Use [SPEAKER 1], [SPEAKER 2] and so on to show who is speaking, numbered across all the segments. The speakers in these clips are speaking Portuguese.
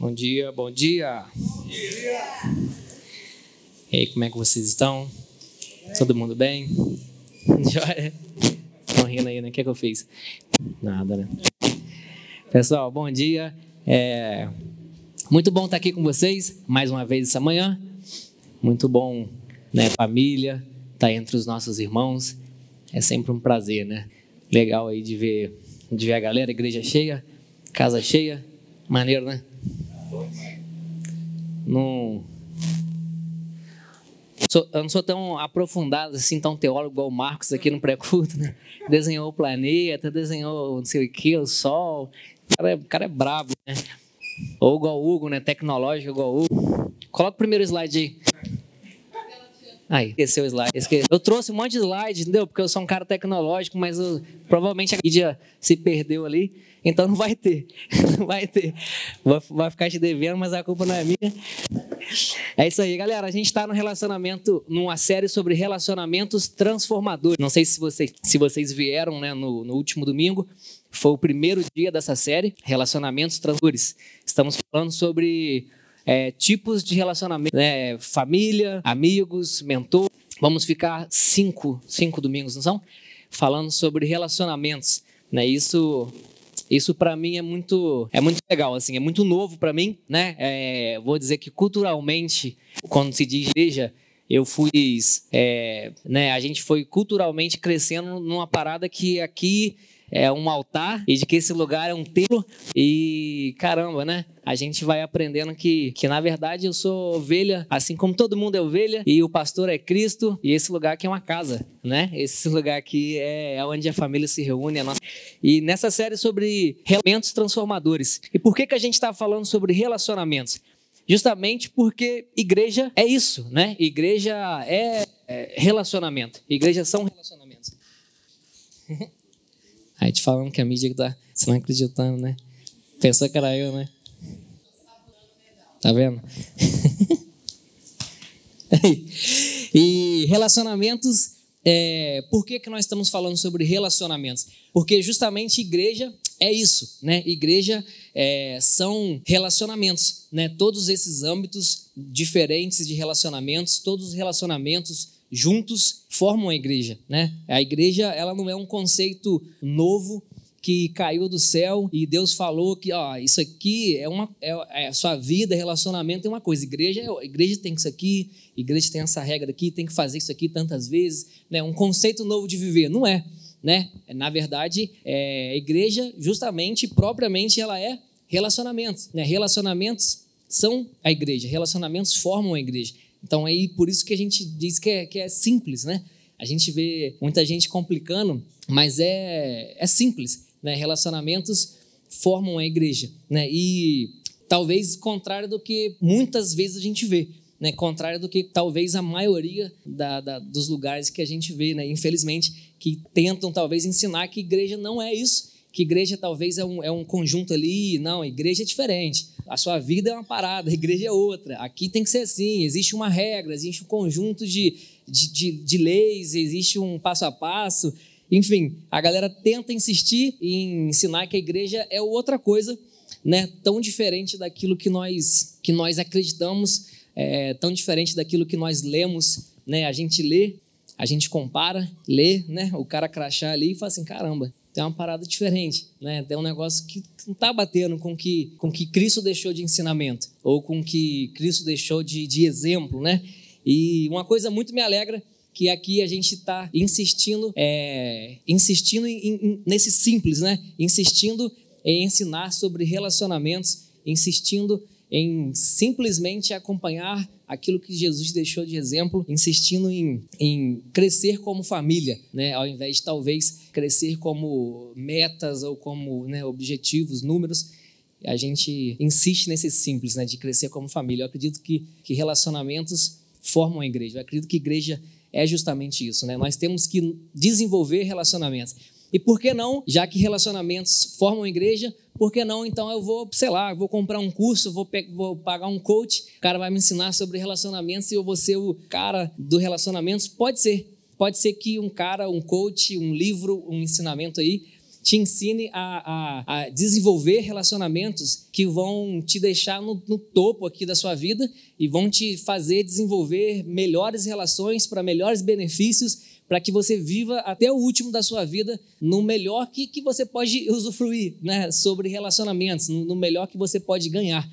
[SPEAKER 1] Bom dia, bom dia. Bom dia. E aí, como é que vocês estão? Todo mundo bem? Estão rindo aí, né? O que, é que eu fiz? Nada, né? Pessoal, bom dia. É muito bom estar aqui com vocês mais uma vez essa manhã. Muito bom, né? Família, estar entre os nossos irmãos. É sempre um prazer, né? Legal aí de ver, de ver a galera, igreja cheia, casa cheia. Maneiro, né? Não. Sou, eu não sou tão aprofundado assim, tão teólogo igual o Marcos aqui no pré-culto, né? Desenhou o planeta, desenhou não sei o que, o Sol. O cara é, o cara é brabo, né? Ou igual o Hugo, né? Tecnológico igual o Hugo. Coloca o primeiro slide aí. Aí, esqueceu o slide. Esqueceu. Eu trouxe um monte de slide, entendeu? Porque eu sou um cara tecnológico, mas eu, provavelmente a mídia se perdeu ali. Então não vai ter. Não vai ter. Vai ficar te devendo, mas a culpa não é minha. É isso aí, galera. A gente está no relacionamento, numa série sobre relacionamentos transformadores. Não sei se vocês, se vocês vieram né, no, no último domingo. Foi o primeiro dia dessa série, Relacionamentos Transformadores. Estamos falando sobre é, tipos de relacionamento, né, família, amigos, mentor. Vamos ficar cinco, cinco domingos, não são? Falando sobre relacionamentos. Né? Isso isso para mim é muito, é muito legal, assim, é muito novo para mim, né? É, vou dizer que culturalmente, quando se diz igreja, eu fui, é, né? A gente foi culturalmente crescendo numa parada que aqui é um altar e de que esse lugar é um templo. E caramba, né? A gente vai aprendendo que, que na verdade eu sou ovelha, assim como todo mundo é ovelha, e o pastor é Cristo, e esse lugar aqui é uma casa, né? Esse lugar aqui é, é onde a família se reúne. A nossa... E nessa série sobre relacionamentos transformadores. E por que, que a gente está falando sobre relacionamentos? Justamente porque igreja é isso, né? Igreja é, é relacionamento. Igrejas são relacionamentos. Aí te falando que a mídia tá, você não acreditando, né? Pensou que era eu, né? Tá vendo? e relacionamentos, é, por que, que nós estamos falando sobre relacionamentos? Porque justamente igreja é isso, né? Igreja é, são relacionamentos, né? Todos esses âmbitos diferentes de relacionamentos, todos os relacionamentos juntos formam a igreja, né? A igreja, ela não é um conceito novo que caiu do céu e Deus falou que, ó, isso aqui é uma é, é sua vida, relacionamento é uma coisa. Igreja, é, igreja tem isso aqui, igreja tem essa regra aqui, tem que fazer isso aqui tantas vezes, né? Um conceito novo de viver, não é, né? Na verdade, é, a igreja, justamente, propriamente, ela é relacionamento, né? Relacionamentos são a igreja, relacionamentos formam a igreja. Então, aí, por isso que a gente diz que é, que é simples, né? A gente vê muita gente complicando, mas é, é simples, né? Relacionamentos formam a igreja, né? E talvez contrário do que muitas vezes a gente vê, né? Contrário do que talvez a maioria da, da, dos lugares que a gente vê, né? Infelizmente, que tentam talvez ensinar que igreja não é isso, que igreja talvez é um, é um conjunto ali, não, igreja é diferente a sua vida é uma parada, a igreja é outra. Aqui tem que ser assim, existe uma regra, existe um conjunto de, de, de, de leis, existe um passo a passo. Enfim, a galera tenta insistir em ensinar que a igreja é outra coisa, né? tão diferente daquilo que nós, que nós acreditamos, é, tão diferente daquilo que nós lemos. Né? A gente lê, a gente compara, lê, né? o cara crachá ali e fala assim: caramba, tem uma parada diferente, né? Tem um negócio que não está batendo com que, com que Cristo deixou de ensinamento ou com que Cristo deixou de, de exemplo, né? E uma coisa muito me alegra que aqui a gente está insistindo, é, insistindo em, em, nesse simples, né? Insistindo em ensinar sobre relacionamentos, insistindo em simplesmente acompanhar aquilo que Jesus deixou de exemplo, insistindo em, em crescer como família, né? ao invés de talvez crescer como metas ou como né, objetivos, números. A gente insiste nesse simples, né, de crescer como família. Eu acredito que, que relacionamentos formam a igreja. Eu acredito que igreja é justamente isso. Né? Nós temos que desenvolver relacionamentos. E por que não, já que relacionamentos formam igreja, por que não então eu vou, sei lá, vou comprar um curso, vou, vou pagar um coach, o cara vai me ensinar sobre relacionamentos e eu vou ser o cara do relacionamentos? Pode ser. Pode ser que um cara, um coach, um livro, um ensinamento aí te ensine a, a, a desenvolver relacionamentos que vão te deixar no, no, topo aqui da sua vida e vão te fazer desenvolver melhores relações para melhores benefícios, para que você viva até o último da sua vida no melhor que, que você pode usufruir né, sobre relacionamentos, no, no melhor que você pode ganhar.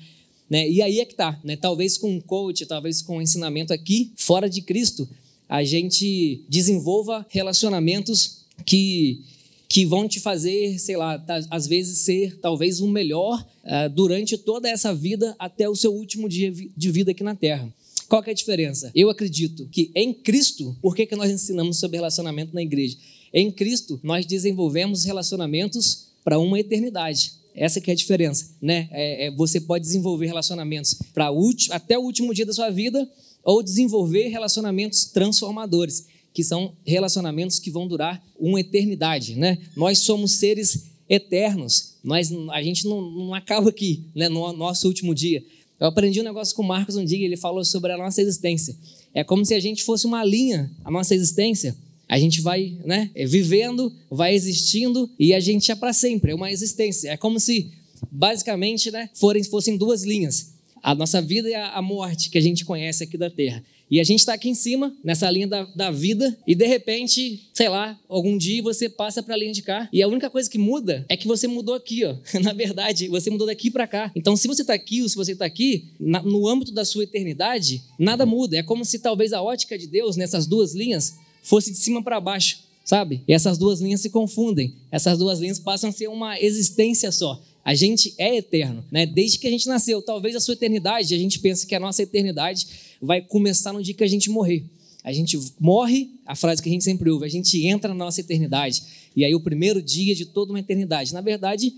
[SPEAKER 1] Né? E aí é que tá, né? Talvez com um coach, talvez com um ensinamento aqui, fora de Cristo, a gente desenvolva relacionamentos que que vão te fazer, sei lá, às vezes ser talvez o melhor uh, durante toda essa vida até o seu último dia de vida aqui na Terra. Qual é a diferença? Eu acredito que em Cristo, por que, que nós ensinamos sobre relacionamento na igreja? Em Cristo, nós desenvolvemos relacionamentos para uma eternidade. Essa que é a diferença, né? É, é, você pode desenvolver relacionamentos para até o último dia da sua vida ou desenvolver relacionamentos transformadores que são relacionamentos que vão durar uma eternidade, né? Nós somos seres eternos, nós, a gente não, não acaba aqui, né, no nosso último dia. Eu aprendi um negócio com o Marcos um dia, ele falou sobre a nossa existência. É como se a gente fosse uma linha, a nossa existência. A gente vai né, vivendo, vai existindo e a gente é para sempre, é uma existência. É como se, basicamente, né, forem, fossem duas linhas. A nossa vida e a morte que a gente conhece aqui da Terra. E a gente está aqui em cima, nessa linha da, da vida, e de repente, sei lá, algum dia você passa para a linha de cá, e a única coisa que muda é que você mudou aqui, ó. Na verdade, você mudou daqui para cá. Então, se você está aqui ou se você está aqui, na, no âmbito da sua eternidade, nada muda. É como se talvez a ótica de Deus nessas duas linhas fosse de cima para baixo, sabe? E essas duas linhas se confundem. Essas duas linhas passam a ser uma existência só. A gente é eterno, né? Desde que a gente nasceu. Talvez a sua eternidade, a gente pensa que a nossa eternidade vai começar no dia que a gente morrer. A gente morre, a frase que a gente sempre ouve, a gente entra na nossa eternidade. E aí o primeiro dia de toda uma eternidade. Na verdade,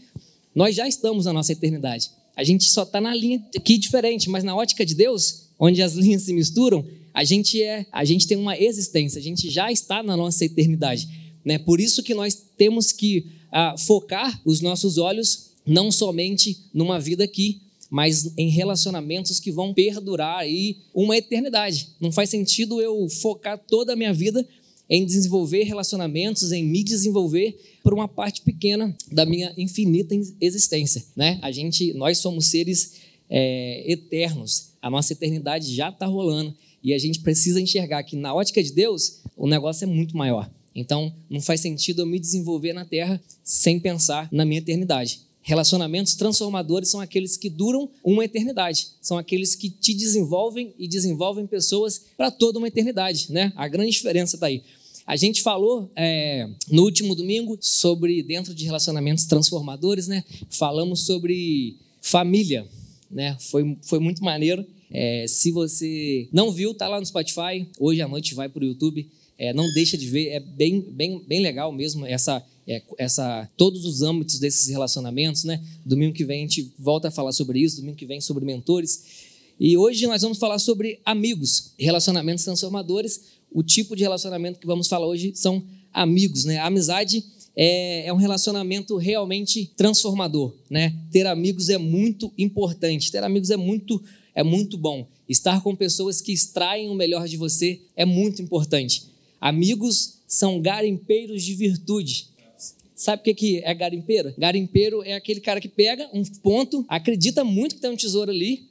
[SPEAKER 1] nós já estamos na nossa eternidade. A gente só está na linha aqui diferente, mas na ótica de Deus, onde as linhas se misturam, a gente é, a gente tem uma existência, a gente já está na nossa eternidade. Né? Por isso que nós temos que ah, focar os nossos olhos não somente numa vida aqui, mas em relacionamentos que vão perdurar aí uma eternidade. Não faz sentido eu focar toda a minha vida em desenvolver relacionamentos, em me desenvolver por uma parte pequena da minha infinita existência, né? A gente, nós somos seres é, eternos. A nossa eternidade já está rolando e a gente precisa enxergar que na ótica de Deus o negócio é muito maior. Então, não faz sentido eu me desenvolver na Terra sem pensar na minha eternidade. Relacionamentos transformadores são aqueles que duram uma eternidade, são aqueles que te desenvolvem e desenvolvem pessoas para toda uma eternidade, né? A grande diferença está aí. A gente falou é, no último domingo sobre dentro de relacionamentos transformadores, né? Falamos sobre família, né? Foi, foi muito maneiro. É, se você não viu, tá lá no Spotify. Hoje à noite vai para o YouTube. É, não deixa de ver. É bem, bem, bem legal mesmo essa é, essa, todos os âmbitos desses relacionamentos, né? Domingo que vem a gente volta a falar sobre isso, domingo que vem sobre mentores. E hoje nós vamos falar sobre amigos, relacionamentos transformadores. O tipo de relacionamento que vamos falar hoje são amigos, né? A amizade é, é um relacionamento realmente transformador, né? Ter amigos é muito importante, ter amigos é muito, é muito bom. Estar com pessoas que extraem o melhor de você é muito importante. Amigos são garimpeiros de virtude. Sabe o que é garimpeiro? Garimpeiro é aquele cara que pega um ponto, acredita muito que tem um tesouro ali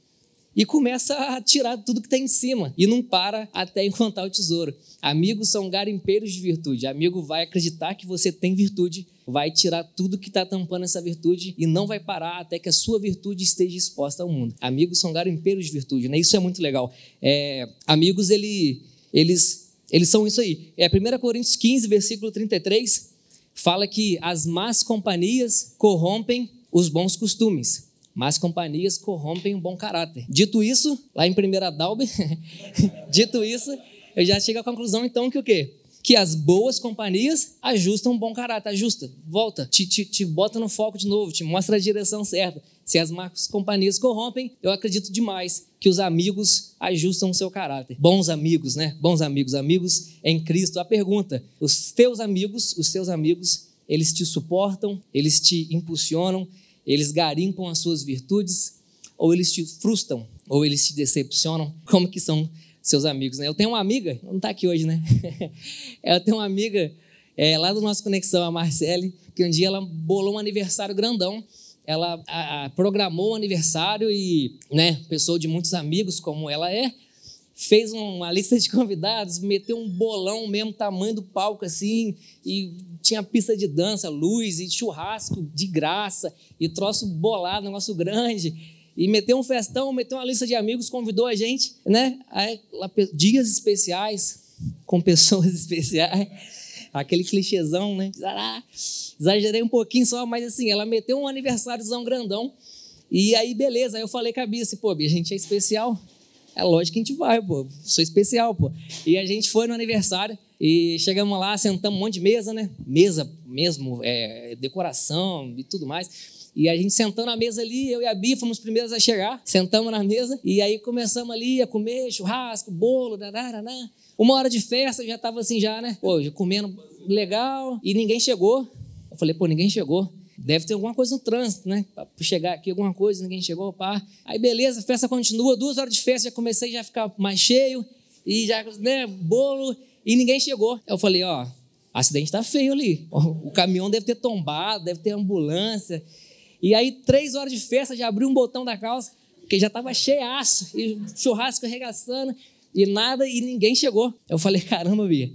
[SPEAKER 1] e começa a tirar tudo que tem em cima e não para até encontrar o tesouro. Amigos são garimpeiros de virtude. Amigo vai acreditar que você tem virtude, vai tirar tudo que está tampando essa virtude e não vai parar até que a sua virtude esteja exposta ao mundo. Amigos são garimpeiros de virtude, né? Isso é muito legal. É, amigos, ele, eles, eles são isso aí. É 1 Coríntios 15, versículo 33 fala que as más companhias corrompem os bons costumes. Más companhias corrompem o bom caráter. Dito isso, lá em 1 Dalbe, dito isso, eu já chego à conclusão então que o quê? Que as boas companhias ajustam um bom caráter, ajusta, volta, te, te, te bota no foco de novo, te mostra a direção certa. Se as más companhias corrompem, eu acredito demais que os amigos ajustam o seu caráter. Bons amigos, né? Bons amigos, amigos em Cristo. A pergunta: os teus amigos, os seus amigos, eles te suportam, eles te impulsionam, eles garimpam as suas virtudes, ou eles te frustram, ou eles te decepcionam? Como que são seus amigos, né? Eu tenho uma amiga, não está aqui hoje, né? eu tenho uma amiga é, lá do nosso Conexão, a Marcele, que um dia ela bolou um aniversário grandão. Ela a, a, programou um aniversário e, né, pessoa de muitos amigos, como ela é, fez uma lista de convidados, meteu um bolão mesmo, tamanho do palco assim, e tinha pista de dança, luz e churrasco de graça, e troço bolado, negócio grande. E meteu um festão, meteu uma lista de amigos, convidou a gente, né? Aí, dias especiais, com pessoas especiais aquele clichêzão, né? Exagerei um pouquinho só, mas assim, ela meteu um aniversáriozão grandão. E aí, beleza. Aí eu falei com a Bia assim, pô, Bia, a gente é especial. É lógico que a gente vai, pô. Sou especial, pô. E a gente foi no aniversário e chegamos lá, sentamos um monte de mesa, né? Mesa mesmo, é, decoração e tudo mais. E a gente sentando na mesa ali, eu e a Bia fomos os primeiros a chegar, sentamos na mesa e aí começamos ali a comer churrasco, bolo, dadaraná. Uma hora de festa, já estava assim já, né? Pô, já comendo legal e ninguém chegou. Eu falei, pô, ninguém chegou. Deve ter alguma coisa no trânsito, né? Para chegar aqui, alguma coisa, ninguém chegou, pá. Aí beleza, a festa continua, duas horas de festa, já comecei já a ficar mais cheio e já, né, bolo e ninguém chegou. Eu falei, ó, acidente tá feio ali. O caminhão deve ter tombado, deve ter ambulância. E aí, três horas de festa, já abriu um botão da calça, que já estava cheiaço, e churrasco arregaçando e nada, e ninguém chegou. Eu falei, caramba, Bia,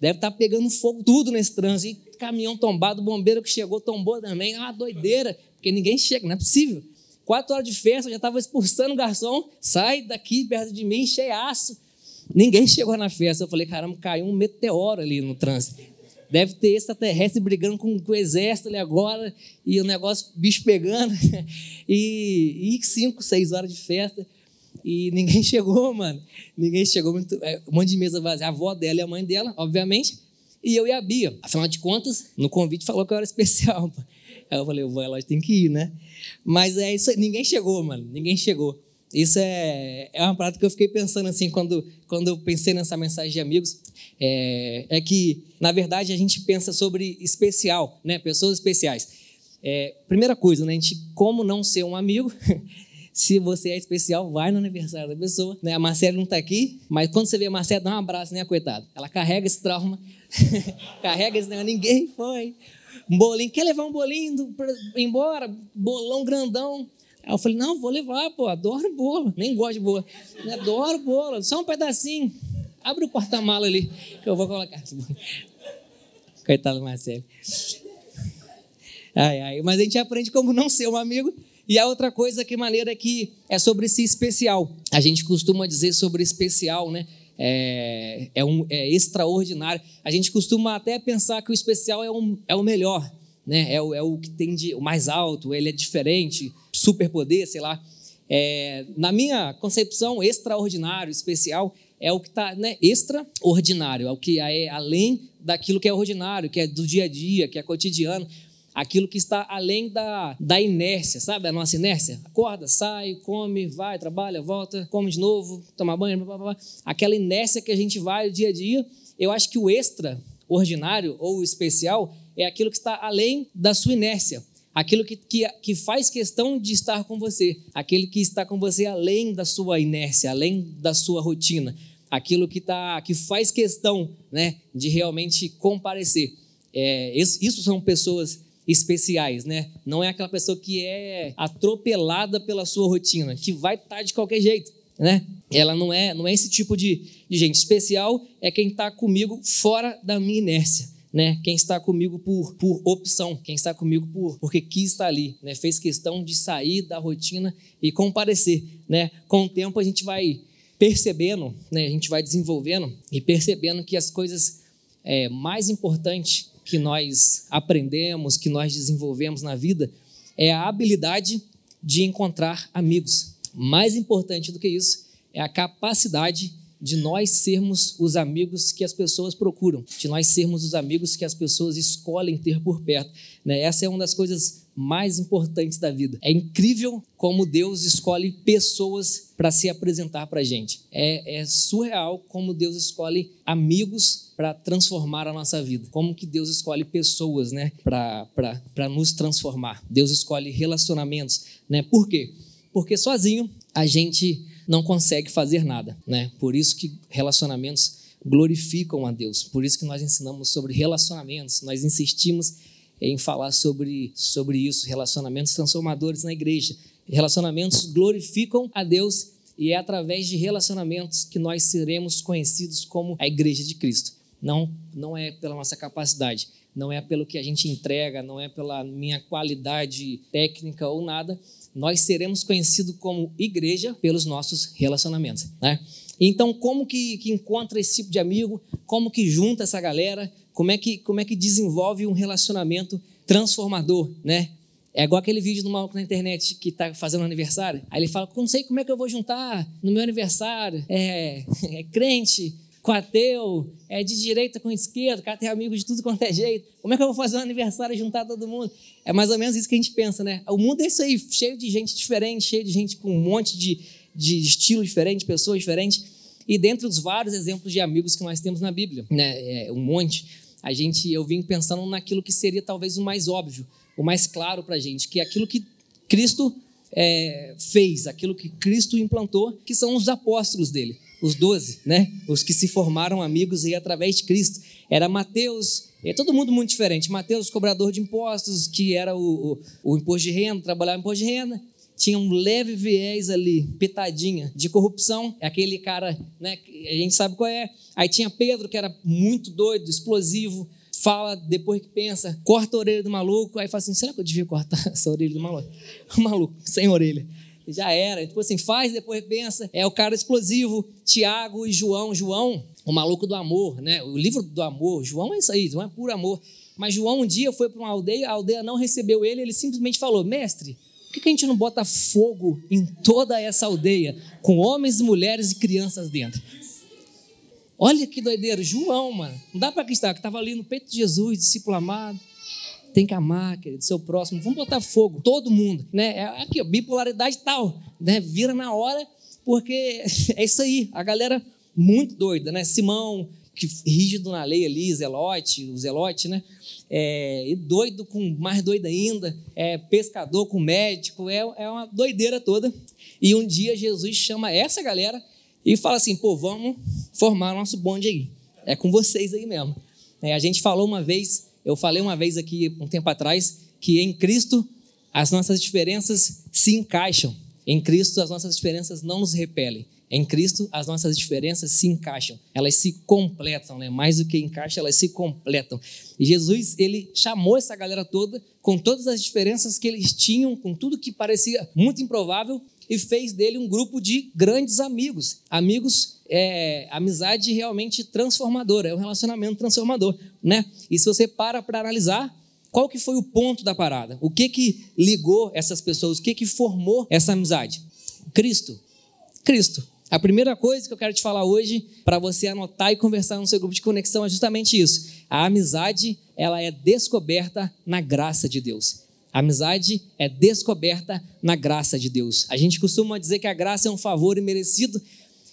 [SPEAKER 1] deve estar tá pegando fogo tudo nesse trânsito. Caminhão tombado, bombeiro que chegou tombou também. Ah, doideira, porque ninguém chega, não é possível. Quatro horas de festa, eu já estava expulsando o garçom, sai daqui perto de mim, cheiaço. Ninguém chegou na festa. Eu falei, caramba, caiu um meteoro ali no trânsito. Deve ter extraterrestre brigando com, com, o exército ali agora, e o negócio, bicho pegando. E, e cinco, seis horas de festa. E ninguém chegou, mano. Ninguém chegou. Muito, é, um monte de mesa vazia. A avó dela e a mãe dela, obviamente. E eu e a Bia. Afinal de contas, no convite falou que eu era especial. Aí eu falei, vou, ela tem que ir, né? Mas é isso ninguém chegou, mano. Ninguém chegou. Isso é, é uma parada que eu fiquei pensando assim quando, quando eu pensei nessa mensagem de amigos. É, é que, na verdade, a gente pensa sobre especial, né? Pessoas especiais. É, primeira coisa, né? A gente, como não ser um amigo? Se você é especial, vai no aniversário da pessoa. Né? A Marcela não está aqui, mas quando você vê a Marcela, dá um abraço, né, coitada? Ela carrega esse trauma, carrega esse negócio, ninguém foi. Um bolinho, quer levar um bolinho para embora? Bolão grandão. Aí eu falei, não, vou levar, pô, adoro bolo. Nem gosto de bolo. Adoro bolo, só um pedacinho. Abre o porta-mala ali, que eu vou colocar. Coitado Marcelo. Ai, ai. Mas a gente aprende como não ser um amigo e a outra coisa, que maneira que é sobre esse especial. A gente costuma dizer sobre especial, né? É, é, um, é extraordinário. A gente costuma até pensar que o especial é, um, é o melhor, né? É o, é o que tem de, o mais alto, ele é diferente, superpoder, sei lá. É, na minha concepção, extraordinário, especial, é o que está né, extraordinário, é o que é além daquilo que é ordinário, que é do dia a dia, que é cotidiano aquilo que está além da, da inércia, sabe? A nossa inércia. Acorda, sai, come, vai, trabalha, volta, come de novo, toma banho, blá, blá, blá. aquela inércia que a gente vai dia a dia. Eu acho que o extraordinário ou o especial é aquilo que está além da sua inércia. Aquilo que, que, que faz questão de estar com você, aquele que está com você além da sua inércia, além da sua rotina, aquilo que, tá, que faz questão né, de realmente comparecer. É, isso, isso são pessoas especiais, né? Não é aquela pessoa que é atropelada pela sua rotina, que vai estar tá de qualquer jeito, né? Ela não é, não é esse tipo de, de gente. Especial é quem está comigo fora da minha inércia. Né? Quem está comigo por, por opção, quem está comigo por porque quis estar ali, né? Fez questão de sair da rotina e comparecer, né? Com o tempo a gente vai percebendo, né? A gente vai desenvolvendo e percebendo que as coisas é, mais importantes que nós aprendemos, que nós desenvolvemos na vida, é a habilidade de encontrar amigos. Mais importante do que isso é a capacidade de nós sermos os amigos que as pessoas procuram, de nós sermos os amigos que as pessoas escolhem ter por perto. Né? Essa é uma das coisas mais importantes da vida. É incrível como Deus escolhe pessoas para se apresentar para a gente. É, é, surreal como Deus escolhe amigos para transformar a nossa vida. Como que Deus escolhe pessoas né, para nos transformar. Deus escolhe relacionamentos. Né? Por quê? Porque sozinho a gente não consegue fazer nada, né? Por isso que relacionamentos glorificam a Deus. Por isso que nós ensinamos sobre relacionamentos, nós insistimos em falar sobre, sobre isso, relacionamentos transformadores na igreja. Relacionamentos glorificam a Deus e é através de relacionamentos que nós seremos conhecidos como a igreja de Cristo. Não, não é pela nossa capacidade, não é pelo que a gente entrega, não é pela minha qualidade técnica ou nada. Nós seremos conhecidos como igreja pelos nossos relacionamentos, né? Então, como que, que encontra esse tipo de amigo? Como que junta essa galera? Como é que, como é que desenvolve um relacionamento transformador, né? É igual aquele vídeo do maluco na internet que está fazendo aniversário. Aí ele fala: não sei como é que eu vou juntar no meu aniversário. É, é crente com ateu, é de direita com esquerda, o cara tem amigos de tudo quanto é jeito. Como é que eu vou fazer um aniversário e juntar todo mundo? É mais ou menos isso que a gente pensa, né? O mundo é isso aí, cheio de gente diferente, cheio de gente com um monte de, de estilo diferente, pessoas diferentes. E dentre os vários exemplos de amigos que nós temos na Bíblia, né? É, um monte a gente, eu vim pensando naquilo que seria talvez o mais óbvio, o mais claro para a gente, que é aquilo que Cristo é, fez, aquilo que Cristo implantou, que são os apóstolos dele, os doze, né? Os que se formaram amigos e através de Cristo. Era Mateus, é todo mundo muito diferente. Mateus, cobrador de impostos, que era o, o, o imposto de renda, trabalhava imposto de renda tinha um leve viés ali, pitadinha, de corrupção. É aquele cara, né, a gente sabe qual é. Aí tinha Pedro, que era muito doido, explosivo, fala depois que pensa, corta a orelha do maluco, aí fala assim: será que eu devia cortar essa orelha do maluco? O maluco, sem orelha. Já era. Tipo assim, faz, depois pensa. É o cara explosivo, Tiago e João. João, o maluco do amor, né? O livro do amor. João é isso aí, João é puro amor. Mas João um dia foi para uma aldeia, a aldeia não recebeu ele, ele simplesmente falou: Mestre, que a gente não bota fogo em toda essa aldeia, com homens, mulheres e crianças dentro? Olha que doideira, João, mano. Não dá para acreditar que estava ali no peito de Jesus, discípulo amado. Tem que amar, querido, seu próximo. Vamos botar fogo, todo mundo. Né? É aqui, bipolaridade tal. Né? Vira na hora, porque é isso aí. A galera muito doida, né? Simão, que rígido na lei ali, zelote, o zelote, né? É, e doido com mais doido ainda, é, pescador com médico, é, é uma doideira toda. E um dia Jesus chama essa galera e fala assim: pô, vamos formar nosso bonde aí. É com vocês aí mesmo. É, a gente falou uma vez, eu falei uma vez aqui um tempo atrás, que em Cristo as nossas diferenças se encaixam. Em Cristo as nossas diferenças não nos repelem. Em Cristo, as nossas diferenças se encaixam, elas se completam, né? Mais do que encaixam, elas se completam. E Jesus, ele chamou essa galera toda, com todas as diferenças que eles tinham, com tudo que parecia muito improvável, e fez dele um grupo de grandes amigos. Amigos, é, amizade realmente transformadora, é um relacionamento transformador, né? E se você para para analisar, qual que foi o ponto da parada? O que que ligou essas pessoas? O que que formou essa amizade? Cristo. Cristo. A primeira coisa que eu quero te falar hoje, para você anotar e conversar no seu grupo de conexão, é justamente isso. A amizade, ela é descoberta na graça de Deus. A amizade é descoberta na graça de Deus. A gente costuma dizer que a graça é um favor imerecido.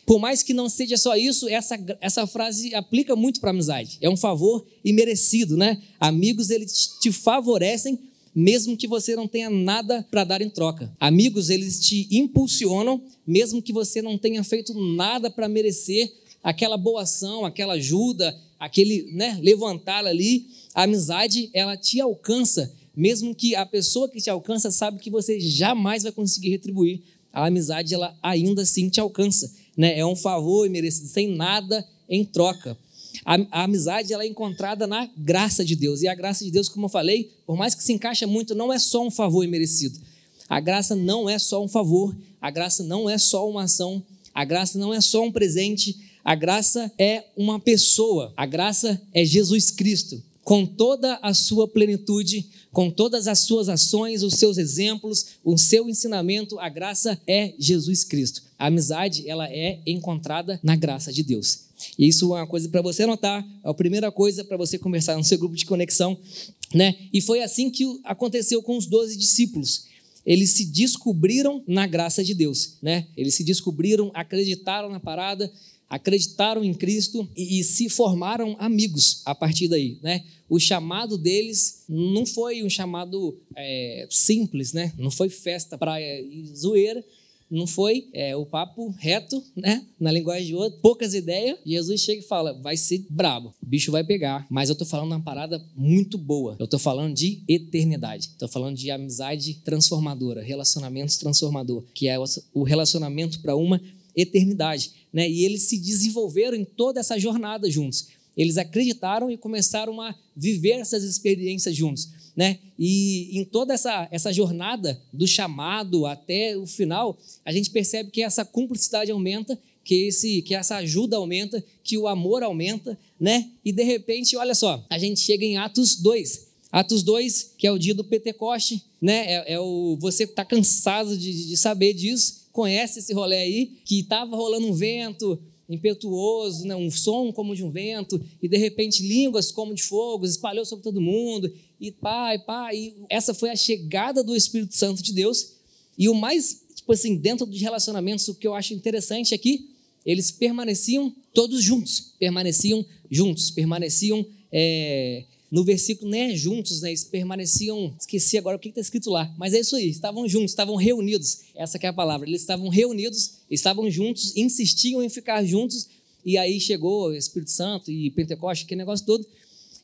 [SPEAKER 1] Por mais que não seja só isso, essa, essa frase aplica muito para a amizade. É um favor imerecido, né? Amigos, eles te favorecem mesmo que você não tenha nada para dar em troca. Amigos, eles te impulsionam, mesmo que você não tenha feito nada para merecer aquela boa ação, aquela ajuda, aquele né, levantar ali. A amizade, ela te alcança, mesmo que a pessoa que te alcança sabe que você jamais vai conseguir retribuir. A amizade, ela ainda assim te alcança. Né? É um favor merecido, sem nada em troca. A, a, amizade ela é encontrada na graça de Deus. E a graça de Deus, como eu falei, por mais que se encaixe muito, não é só um favor imerecido. A graça não é só um favor, a graça não é só uma ação, a graça não é só um presente, a graça é uma pessoa. A graça é Jesus Cristo, com toda a sua plenitude, com todas as suas ações, os seus exemplos, o seu ensinamento, a graça é Jesus Cristo. A amizade, ela é encontrada na graça de Deus. E isso é uma coisa para você anotar, é a primeira coisa para você conversar no seu grupo de conexão, né? E foi assim que aconteceu com os doze discípulos. Eles se descobriram na graça de Deus, né? Eles se descobriram, acreditaram na parada, acreditaram em Cristo e, e, se formaram amigos a partir daí, né? O chamado deles não foi um chamado é, simples, né? Não foi festa, praia e zoeira, não foi é, o papo reto, né? Na linguagem de outro, poucas ideias. Jesus chega e fala: vai ser brabo, o bicho vai pegar. Mas eu tô falando uma parada muito boa. Eu tô falando de eternidade. Tô falando de amizade transformadora, relacionamentos transformador, que é o relacionamento para uma eternidade, né? E eles se desenvolveram em toda essa jornada juntos. Eles acreditaram e começaram a viver essas experiências juntos né? E em toda essa, essa jornada do chamado até o final, a gente percebe que essa cumplicidade aumenta, que, esse, que essa ajuda aumenta, que o amor aumenta, né? E de repente, olha só, a gente chega em Atos 2. Atos 2, que é o dia do Pentecoste, né? É, é o, você está cansado de, de saber disso, conhece esse rolê aí, que estava rolando um vento, impetuoso, né? um som como de um vento, e de repente línguas como de fogo, espalhou sobre todo mundo, e pá, e pá, e essa foi a chegada do Espírito Santo de Deus, e o mais, tipo assim, dentro dos relacionamentos, o que eu acho interessante é eles permaneciam todos juntos, permaneciam juntos, permaneciam é, no versículo nem é juntos, né? Eles permaneciam, esqueci agora o que está escrito lá, mas é isso aí, estavam juntos, estavam reunidos, essa é a palavra, eles estavam reunidos, estavam juntos, insistiam em ficar juntos, e aí chegou o Espírito Santo e Pentecoste, aquele negócio todo,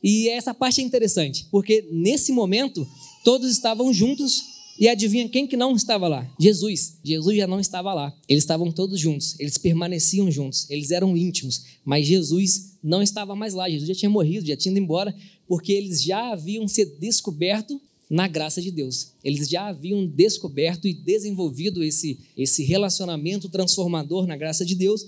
[SPEAKER 1] e essa parte é interessante, porque nesse momento, todos estavam juntos, e adivinha quem que não estava lá? Jesus. Jesus já não estava lá. Eles estavam todos juntos, eles permaneciam juntos, eles eram íntimos, mas Jesus não estava mais lá. Jesus já tinha morrido, já tinha ido embora, porque eles já haviam se descoberto na graça de Deus. Eles já haviam descoberto e desenvolvido esse, esse relacionamento transformador na graça de Deus.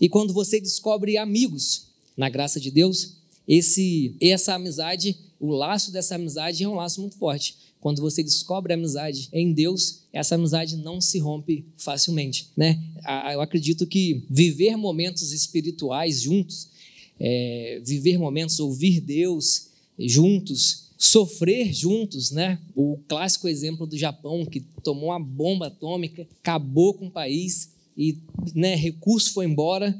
[SPEAKER 1] E quando você descobre amigos na graça de Deus, esse essa amizade, o laço dessa amizade é um laço muito forte. Quando você descobre a amizade em Deus, essa amizade não se rompe facilmente, né? Eu acredito que viver momentos espirituais juntos, é, viver momentos, ouvir Deus juntos, sofrer juntos, né? O clássico exemplo do Japão que tomou uma bomba atômica, acabou com o país e, né? Recurso foi embora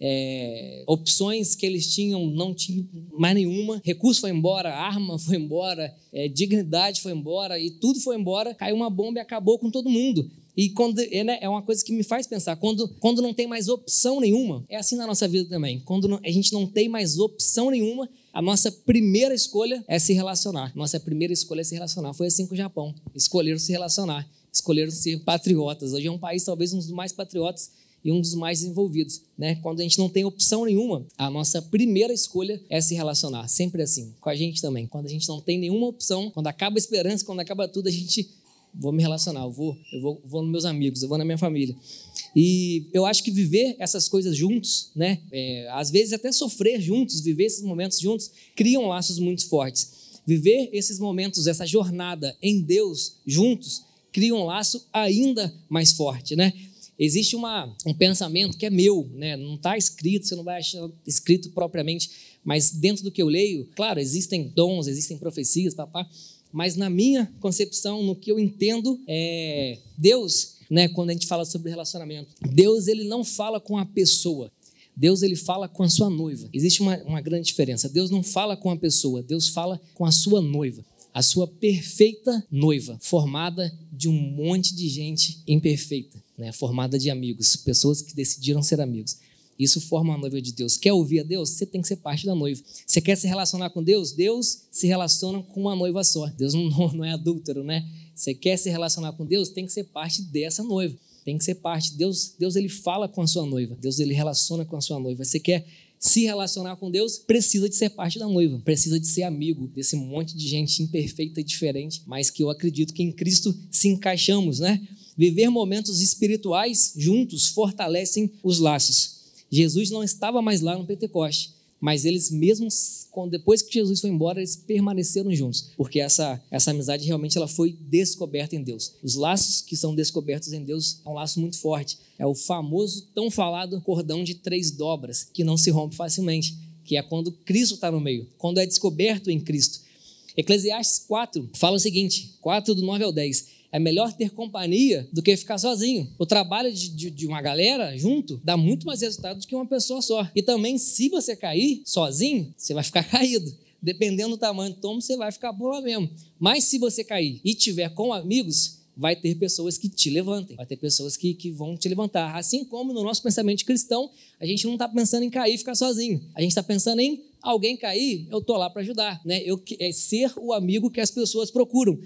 [SPEAKER 1] é, opções que eles tinham, não tinham mais nenhuma, recurso foi embora, arma foi embora, é, dignidade foi embora e tudo foi embora, caiu uma bomba e acabou com todo mundo. E quando, é, né, é uma coisa que me faz pensar, quando, quando não tem mais opção nenhuma, é assim na nossa vida também. Quando não, a gente não tem mais opção nenhuma, a nossa primeira escolha é se relacionar. Nossa primeira escolha é se relacionar. Foi assim com o Japão. Escolheram se relacionar, escolheram ser patriotas. Hoje é um país talvez um dos mais patriotas e um dos mais desenvolvidos. Né? Quando a gente não tem opção nenhuma, a nossa primeira escolha é se relacionar. Sempre assim. Com a gente também. Quando a gente não tem nenhuma opção, quando acaba a esperança, quando acaba tudo, a gente vou me relacionar, eu vou, eu vou, vou nos meus amigos, eu vou na minha família. E eu acho que viver essas coisas juntos, né? É, às vezes até sofrer juntos, viver esses momentos juntos, criam laços muito fortes. Viver esses momentos, essa jornada em Deus juntos, cria um laço ainda mais forte, né? Existe uma, um pensamento que é meu, né? não está escrito, você não vai achar escrito propriamente, mas dentro do que eu leio, claro, existem dons, existem profecias, papá, mas na minha concepção, no que eu entendo, é Deus, né, quando a gente fala sobre relacionamento, Deus ele não fala com a pessoa, Deus ele fala com a sua noiva. Existe uma, uma grande diferença. Deus não fala com a pessoa, Deus fala com a sua noiva a sua perfeita noiva, formada de um monte de gente imperfeita, né? formada de amigos, pessoas que decidiram ser amigos. Isso forma a noiva de Deus. Quer ouvir a Deus? Você tem que ser parte da noiva. Você quer se relacionar com Deus? Deus se relaciona com uma noiva só. Deus não, não é adúltero, né? Você quer se relacionar com Deus? Tem que ser parte dessa noiva. Tem que ser parte. Deus, Deus ele fala com a sua noiva. Deus ele relaciona com a sua noiva. Você quer se relacionar com Deus, precisa de ser parte da noiva, precisa de ser amigo desse monte de gente imperfeita e diferente, mas que eu acredito que em Cristo se encaixamos, né? Viver momentos espirituais juntos fortalecem os laços. Jesus não estava mais lá no Pentecoste, mas eles mesmos, depois que Jesus foi embora, eles permaneceram juntos, porque essa, essa amizade realmente ela foi descoberta em Deus. Os laços que são descobertos em Deus é um laço muito forte. É o famoso, tão falado cordão de três dobras, que não se rompe facilmente, que é quando Cristo está no meio, quando é descoberto em Cristo. Eclesiastes 4 fala o seguinte, 4 do 9 ao 10. É melhor ter companhia do que ficar sozinho. O trabalho de, de, de, uma galera junto dá muito mais resultado do que uma pessoa só. E também, se você cair sozinho, você vai ficar caído. Dependendo do tamanho do tombo, você vai ficar por lá mesmo. Mas se você cair e tiver com amigos, vai ter pessoas que te levantem, vai ter pessoas que, que vão te levantar. Assim como no nosso pensamento cristão, a gente não está pensando em cair e ficar sozinho. A gente está pensando em alguém cair, eu estou lá para ajudar. Né? Eu, é ser o amigo que as pessoas procuram.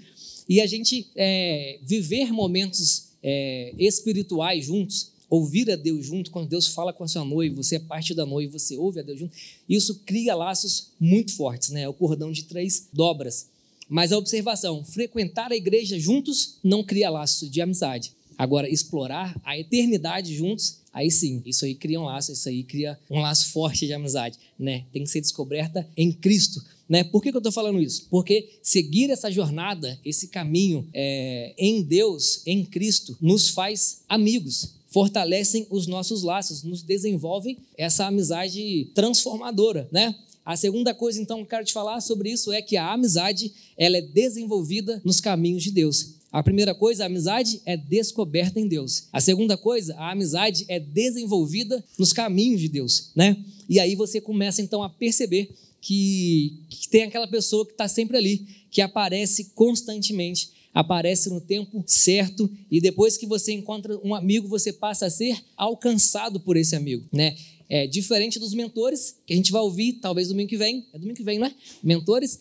[SPEAKER 1] E a gente é, viver momentos é, espirituais juntos, ouvir a Deus junto, quando Deus fala com a sua noiva, você é parte da noiva, você ouve a Deus junto, isso cria laços muito fortes, né? É o cordão de três dobras. Mas a observação, frequentar a igreja juntos não cria laço de amizade. Agora, explorar a eternidade juntos, aí sim, isso aí cria um laço, isso aí cria um laço forte de amizade, né? Tem que ser descoberta em Cristo. Né? Por que, que eu estou falando isso? Porque seguir essa jornada, esse caminho é, em Deus, em Cristo, nos faz amigos, fortalecem os nossos laços, nos desenvolvem essa amizade transformadora, né? A segunda coisa, então, que eu quero te falar sobre isso é que a amizade ela é desenvolvida nos caminhos de Deus. A primeira coisa, a amizade é descoberta em Deus. A segunda coisa, a amizade é desenvolvida nos caminhos de Deus, né? E aí você começa então a perceber que, que tem aquela pessoa que está sempre ali, que aparece constantemente, aparece no tempo certo e depois que você encontra um amigo, você passa a ser alcançado por esse amigo, né? É diferente dos mentores, que a gente vai ouvir talvez domingo que vem. É domingo que vem, não é? Mentores.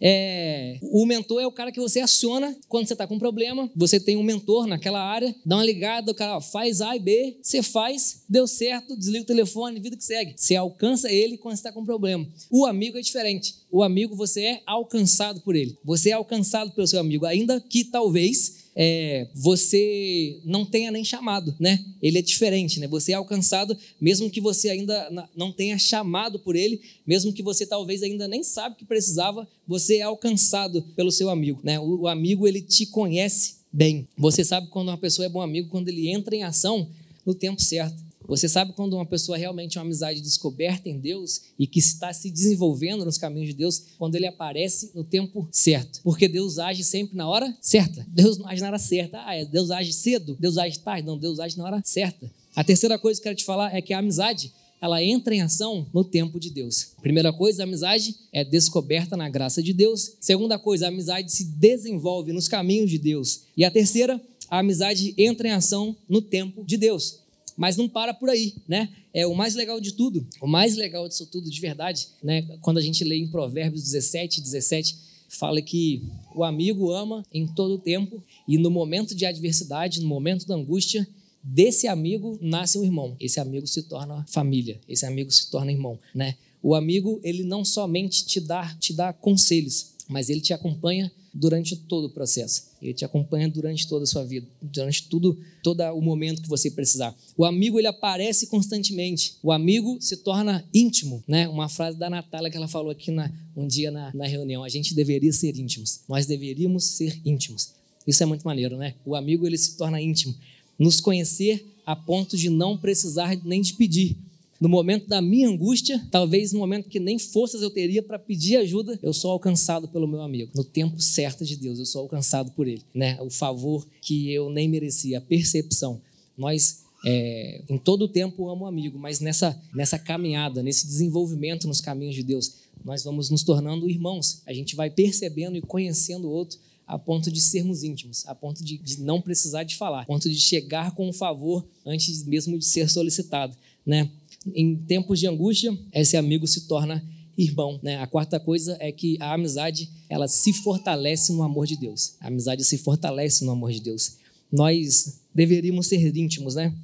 [SPEAKER 1] É, o mentor é o cara que você aciona quando você está com um problema. Você tem um mentor naquela área, dá uma ligada, o cara ó, faz A e B, você faz, deu certo, desliga o telefone, vida que segue. Você alcança ele quando você está com um problema. O amigo é diferente. O amigo você é alcançado por ele. Você é alcançado pelo seu amigo, ainda que talvez é, você não tenha nem chamado, né? Ele é diferente, né? Você é alcançado, mesmo que você ainda não tenha chamado por ele, mesmo que você talvez ainda nem sabe que precisava, você é alcançado pelo seu amigo, né? O, o amigo ele te conhece bem. Você sabe quando uma pessoa é bom amigo quando ele entra em ação no tempo certo. Você sabe quando uma pessoa realmente é uma amizade descoberta em Deus e que está se desenvolvendo nos caminhos de Deus, quando ele aparece no tempo certo. Porque Deus age sempre na hora certa. Deus não age na hora certa. Ah, é, Deus age cedo, Deus age tarde. Não, Deus age na hora certa. A terceira coisa que eu quero te falar é que a amizade ela entra em ação no tempo de Deus. Primeira coisa, a amizade é descoberta na graça de Deus. Segunda coisa, a amizade se desenvolve nos caminhos de Deus. E a terceira, a amizade entra em ação no tempo de Deus. Mas não para por aí, né? É o mais legal de tudo, o mais legal disso tudo de verdade, né? Quando a gente lê em Provérbios 17, 17, fala que o amigo ama em todo o tempo e no momento de adversidade, no momento da angústia, desse amigo nasce um irmão. Esse amigo se torna família, esse amigo se torna irmão, né? O amigo, ele não somente te dá, te dá conselhos, mas ele te acompanha durante todo o processo. Ele te acompanha durante toda a sua vida, durante tudo, todo o momento que você precisar. O amigo ele aparece constantemente. O amigo se torna íntimo, né? Uma frase da Natália que ela falou aqui na, um dia na, na reunião. A gente deveria ser íntimos. Nós deveríamos ser íntimos. Isso é muito maneiro, né? O amigo ele se torna íntimo. Nos conhecer a ponto de não precisar nem de pedir no momento da minha angústia, talvez no momento que nem forças eu teria para pedir ajuda, eu sou alcançado pelo meu amigo. No tempo certo de Deus, eu sou alcançado por ele. Né? O favor que eu nem merecia, a percepção. Nós é, em todo o tempo amo o amigo, mas nessa, nessa caminhada, nesse desenvolvimento nos caminhos de Deus, nós vamos nos tornando irmãos. A gente vai percebendo e conhecendo o outro a ponto de sermos íntimos, a ponto de, de não precisar de falar, a ponto de chegar com um favor antes mesmo de ser solicitado, né? Em tempos de angústia, esse amigo se torna irmão, né? A quarta coisa é que a amizade, ela se fortalece no amor de Deus. A amizade se fortalece no amor de Deus. Nós deveríamos ser íntimos, né?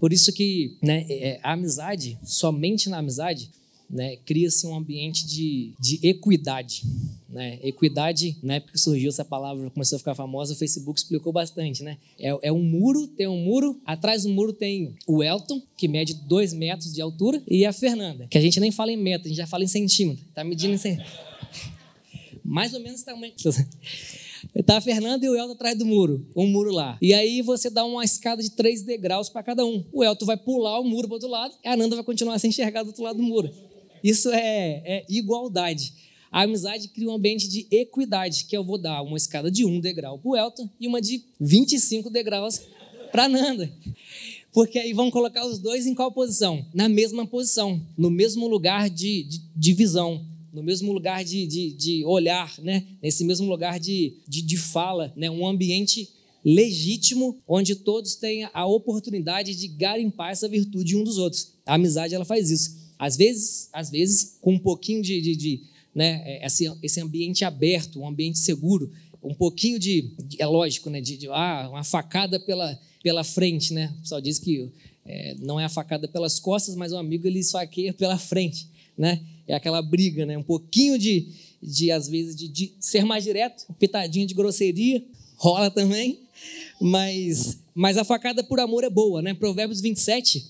[SPEAKER 1] Por isso que né, é, a amizade, somente na amizade, né, cria-se um ambiente de, de equidade. Né? Equidade, na época que surgiu essa palavra, começou a ficar famosa, o Facebook explicou bastante. Né? É, é um muro, tem um muro, atrás do muro tem o Elton, que mede dois metros de altura, e a Fernanda, que a gente nem fala em metro, a gente já fala em centímetro. Está medindo em centímetro. Mais ou menos tamanho. Está a Fernanda e o Elton atrás do muro, um muro lá. E aí você dá uma escada de três degraus para cada um. O Elton vai pular o muro para outro lado e a Nanda vai continuar a ser enxergada do outro lado do muro. Isso é, é igualdade. A amizade cria um ambiente de equidade, que eu vou dar uma escada de um degrau para o Elton e uma de 25 degraus para Nanda. Porque aí vão colocar os dois em qual posição? Na mesma posição, no mesmo lugar de, de, de visão, no mesmo lugar de, de, de, olhar, né? nesse mesmo lugar de, de, de fala, né? um ambiente legítimo, onde todos têm a oportunidade de garimpar essa virtude um dos outros. A amizade ela faz isso. Às vezes, às vezes com um pouquinho de, de, de né, é, esse, esse ambiente aberto, um ambiente seguro, um pouquinho de, é lógico, né, de, de ah, uma facada pela, pela frente, né? O pessoal diz que é, não é a facada pelas costas, mas o amigo ele esfaqueia pela frente, né? É aquela briga, né? Um pouquinho de, de às vezes, de, de ser mais direto, pitadinho de grosseria, rola também, mas, mas a facada por amor é boa, né? Provérbios 27,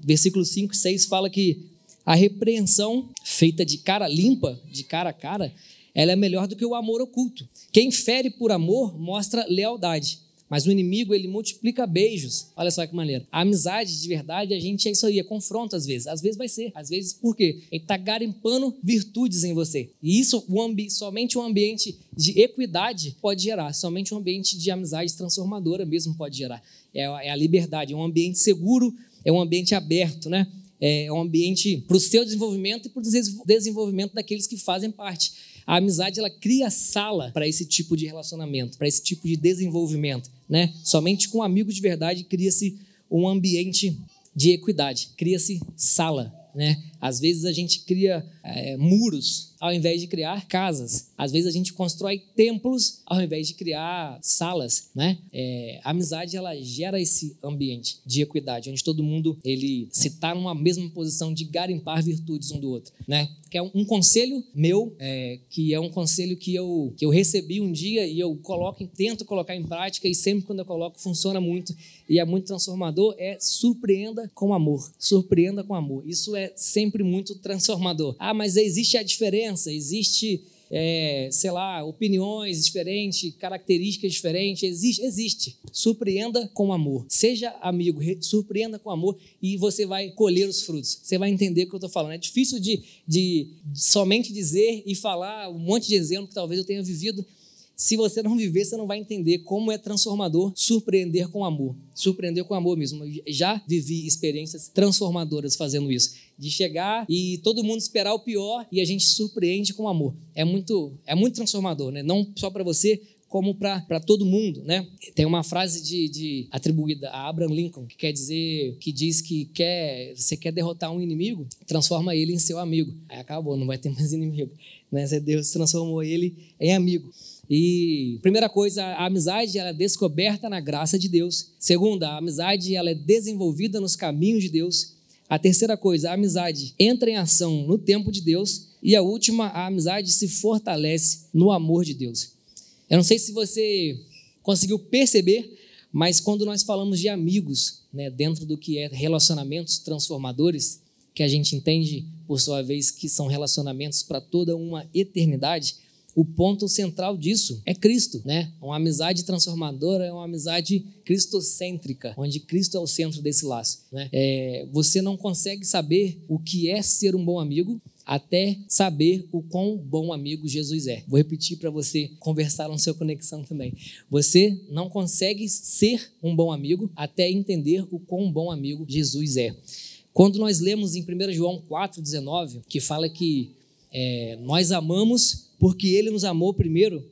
[SPEAKER 1] versículo 5 e 6 fala que a repreensão feita de cara limpa, de cara a cara, ela é melhor do que o amor oculto. Quem fere por amor mostra lealdade, mas o inimigo, ele multiplica beijos. Olha só que maneiro. A amizade de verdade, a gente é isso aí, é confronto às vezes. Às vezes vai ser. Às vezes por quê? Ele está garimpando virtudes em você. E isso, um somente um ambiente de equidade pode gerar. Somente um ambiente de amizade transformadora mesmo pode gerar. É, é a liberdade, é um ambiente seguro, é um ambiente aberto, né? É um ambiente para o seu desenvolvimento e para o desenvolvimento daqueles que fazem parte. A amizade ela cria sala para esse tipo de relacionamento, para esse tipo de desenvolvimento, né? Somente com amigos de verdade cria-se um ambiente de equidade, cria-se sala, né? Às vezes a gente cria é, muros ao invés de criar casas. Às vezes a gente constrói templos ao invés de criar salas, né? É, a amizade ela gera esse ambiente de equidade, onde todo mundo ele se está numa mesma posição de garimpar virtudes um do outro, né? Que é um, conselho meu, é, que é um conselho que eu que eu recebi um dia e eu coloco, tento colocar em prática e sempre quando eu coloco funciona muito e é muito transformador. É surpreenda com amor, surpreenda com amor. Isso é sempre muito transformador. Ah, mas existe a diferença diferença, existe, é, sei lá, opiniões diferentes, características diferentes, existe, existe. Surpreenda com amor. Seja amigo, surpreenda com amor e você vai colher os frutos. Você vai entender o que eu estou falando. É difícil de, de, de somente dizer e falar um monte de exemplo que talvez eu tenha vivido, se você não viver, você não vai entender como é transformador surpreender com amor. Surpreender com amor mesmo. Já vivi experiências transformadoras fazendo isso. De chegar e todo mundo esperar o pior e a gente surpreende com amor. É muito, é muito transformador, né? Não só para você, como para todo mundo, né? Tem uma frase de, de, atribuída a Abraham Lincoln que quer dizer, que diz que quer, você quer derrotar um inimigo, transforma ele em seu amigo. Aí acabou, não vai ter mais inimigo, né? Deus transformou ele em amigo. E primeira coisa, a amizade ela é descoberta na graça de Deus. Segunda, a amizade ela é desenvolvida nos caminhos de Deus. A terceira coisa, a amizade entra em ação no tempo de Deus. E a última, a amizade se fortalece no amor de Deus. Eu não sei se você conseguiu perceber, mas quando nós falamos de amigos, né, dentro do que é relacionamentos transformadores, que a gente entende, por sua vez, que são relacionamentos para toda uma eternidade, o ponto central disso é Cristo, né? Uma amizade transformadora é uma amizade cristocêntrica, onde Cristo é o centro desse laço. Né? É, você não consegue saber o que é ser um bom amigo até saber o quão bom amigo Jesus é. Vou repetir para você conversar no seu conexão também. Você não consegue ser um bom amigo até entender o quão bom amigo Jesus é. Quando nós lemos em 1 João 4,19, que fala que é, nós amamos porque ele nos amou primeiro,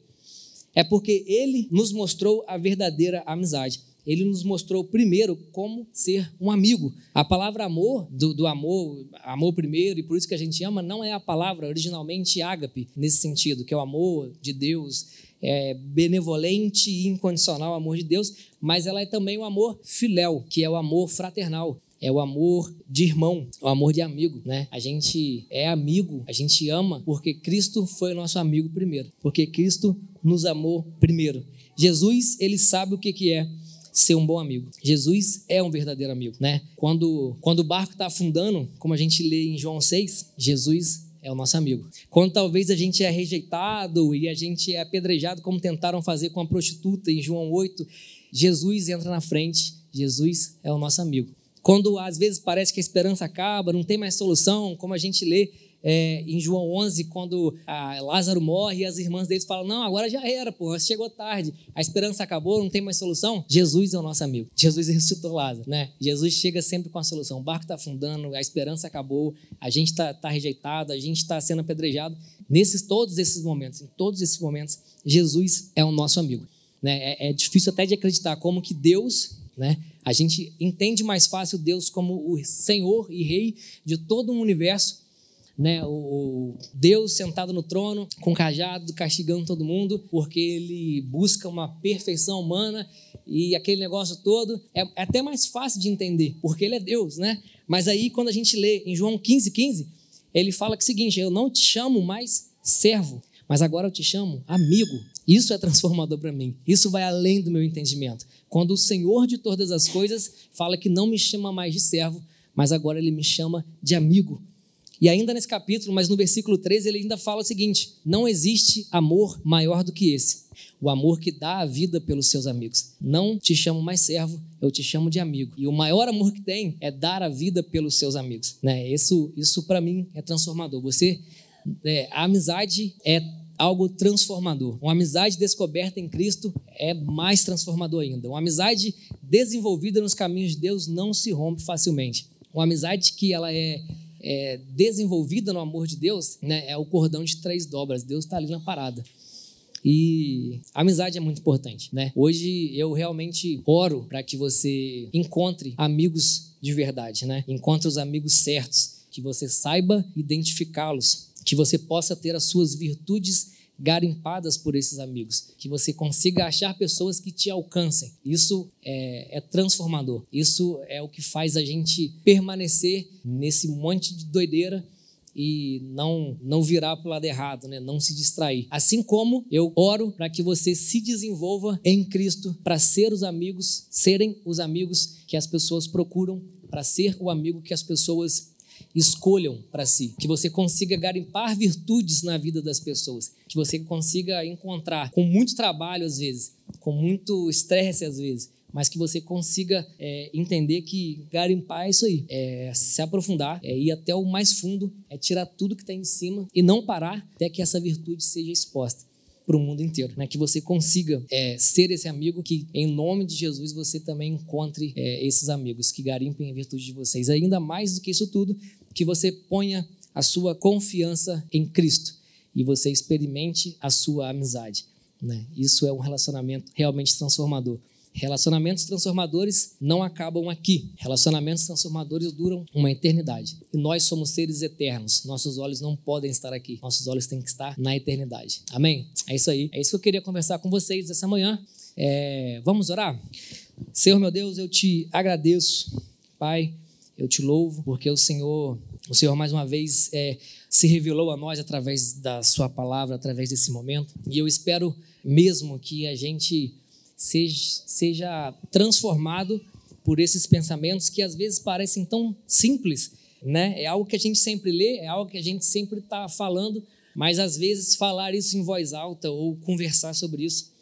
[SPEAKER 1] é porque ele nos mostrou a verdadeira amizade. Ele nos mostrou primeiro como ser um amigo. A palavra amor, do, do, amor, amor primeiro, e por isso que a gente ama, não é a palavra originalmente ágape, nesse sentido, que é o amor de Deus, é benevolente e incondicional amor de Deus, mas ela é também o amor filéu, que é o amor fraternal é o amor de irmão, o amor de amigo, né? A gente é amigo, a gente ama porque Cristo foi nosso amigo primeiro, porque Cristo nos amou primeiro. Jesus, ele sabe o que que é ser um bom amigo. Jesus é um verdadeiro amigo, né? Quando, quando o barco está afundando, como a gente lê em João 6, Jesus é o nosso amigo. Quando talvez a gente é rejeitado e a gente é apedrejado, como tentaram fazer com a prostituta em João 8, Jesus entra na frente, Jesus é o nosso amigo. Quando às vezes parece que a esperança acaba, não tem mais solução, como a gente lê é, em João 11, quando ah, Lázaro morre e as irmãs deles falam: Não, agora já era, pô, chegou tarde, a esperança acabou, não tem mais solução. Jesus é o nosso amigo. Jesus ressuscitou Lázaro, né? Jesus chega sempre com a solução. O barco está afundando, a esperança acabou, a gente está tá rejeitado, a gente está sendo apedrejado. Nesses todos esses momentos, em todos esses momentos, Jesus é o nosso amigo. Né? É, é difícil até de acreditar como que Deus, né? A gente entende mais fácil Deus como o Senhor e Rei de todo o universo, né? O Deus sentado no trono com cajado castigando todo mundo porque ele busca uma perfeição humana e aquele negócio todo é, é até mais fácil de entender porque ele é Deus, né? Mas aí quando a gente lê em João 15, 15, ele fala que é o seguinte: eu não te chamo mais servo, mas agora eu te chamo amigo. Isso é transformador para mim. Isso vai além do meu entendimento. Quando o Senhor de todas as coisas fala que não me chama mais de servo, mas agora ele me chama de amigo. E ainda nesse capítulo, mas no versículo 13, ele ainda fala o seguinte: Não existe amor maior do que esse, o amor que dá a vida pelos seus amigos. Não te chamo mais servo, eu te chamo de amigo. E o maior amor que tem é dar a vida pelos seus amigos. Né? Isso, isso para mim é transformador. Você, é, a amizade é algo transformador. Uma amizade descoberta em Cristo é mais transformador ainda. Uma amizade desenvolvida nos caminhos de Deus não se rompe facilmente. Uma amizade que ela é, é desenvolvida no amor de Deus né, é o cordão de três dobras. Deus está ali na parada. E amizade é muito importante, né? Hoje eu realmente oro para que você encontre amigos de verdade, né? Encontre os amigos certos, que você saiba identificá-los que você possa ter as suas virtudes garimpadas por esses amigos, que você consiga achar pessoas que te alcancem. Isso é, é, transformador. Isso é o que faz a gente permanecer nesse monte de doideira e não não virar para o lado errado, né? Não se distrair. Assim como eu oro para que você se desenvolva em Cristo para ser os amigos, serem os amigos que as pessoas procuram, para ser o amigo que as pessoas escolham para si, que você consiga garimpar virtudes na vida das pessoas, que você consiga encontrar com muito trabalho às vezes, com muito estresse às vezes, mas que você consiga é, entender que garimpar é isso aí, é se aprofundar, é ir até o mais fundo, é tirar tudo que está em cima e não parar até que essa virtude seja exposta para o mundo inteiro, né? Que você consiga é, ser esse amigo, que em nome de Jesus você também encontre é, esses amigos que garimpem a virtude de vocês. Ainda mais do que isso tudo, que você ponha a sua confiança em Cristo e você experimente a sua amizade. Né? Isso é um relacionamento realmente transformador. Relacionamentos transformadores não acabam aqui. Relacionamentos transformadores duram uma eternidade. E nós somos seres eternos. Nossos olhos não podem estar aqui. Nossos olhos têm que estar na eternidade. Amém? É isso aí. É isso que eu queria conversar com vocês essa manhã. É... Vamos orar? Senhor meu Deus, eu te agradeço, Pai. Eu te louvo porque o Senhor, o Senhor mais uma vez é, se revelou a nós através da Sua palavra, através desse momento. E eu espero mesmo que a gente seja, seja transformado por esses pensamentos que às vezes parecem tão simples, né? É algo que a gente sempre lê, é algo que a gente sempre está falando, mas às vezes falar isso em voz alta ou conversar sobre isso,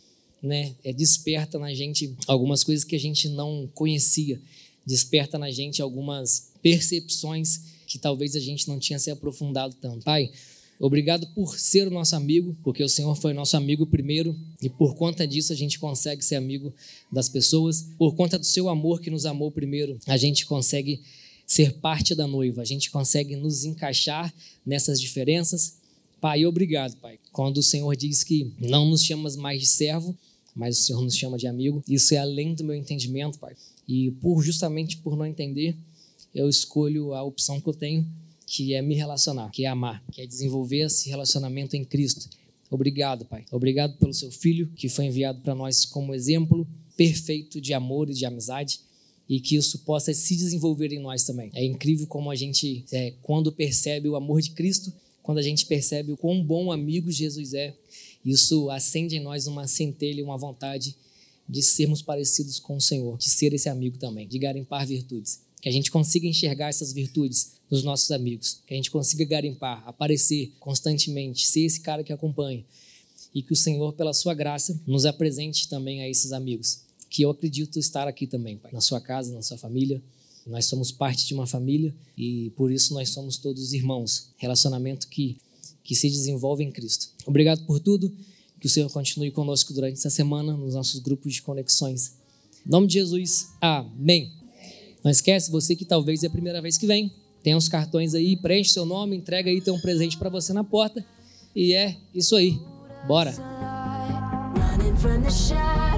[SPEAKER 1] né? É desperta na gente algumas coisas que a gente não conhecia desperta na gente algumas percepções que talvez a gente não tinha se aprofundado tanto. Pai, obrigado por ser o nosso amigo, porque o Senhor foi nosso amigo primeiro e por conta disso a gente consegue ser amigo das pessoas. Por conta do seu amor que nos amou primeiro, a gente consegue ser parte da noiva, a gente consegue nos encaixar nessas diferenças. Pai, obrigado, Pai. Quando o Senhor diz que não nos chamas mais de servo, mas o Senhor nos chama de amigo, isso é além do meu entendimento, Pai. E por justamente por não entender, eu escolho a opção que eu tenho, que é me relacionar, que é amar, que é desenvolver esse relacionamento em Cristo. Obrigado, Pai. Obrigado pelo seu filho que foi enviado para nós como exemplo perfeito de amor e de amizade e que isso possa se desenvolver em nós também. É incrível como a gente, é, quando percebe o amor de Cristo, quando a gente percebe o quão bom amigo Jesus é, isso acende em nós uma centelha, uma vontade de sermos parecidos com o Senhor, de ser esse amigo também, de garimpar virtudes. Que a gente consiga enxergar essas virtudes nos nossos amigos, que a gente consiga garimpar, aparecer constantemente, ser esse cara que acompanha. E que o Senhor, pela sua graça, nos apresente também a esses amigos. Que eu acredito estar aqui também, Pai, na sua casa, na sua família. Nós somos parte de uma família e por isso nós somos todos irmãos. Relacionamento que, que se desenvolve em Cristo. Obrigado por tudo. Que o Senhor continue conosco durante essa semana nos nossos grupos de conexões. Em nome de Jesus, amém. Não esquece, você que talvez é a primeira vez que vem, tem uns cartões aí, preenche seu nome, entrega aí, tem um presente para você na porta. E é isso aí. Bora!
[SPEAKER 2] from lost in the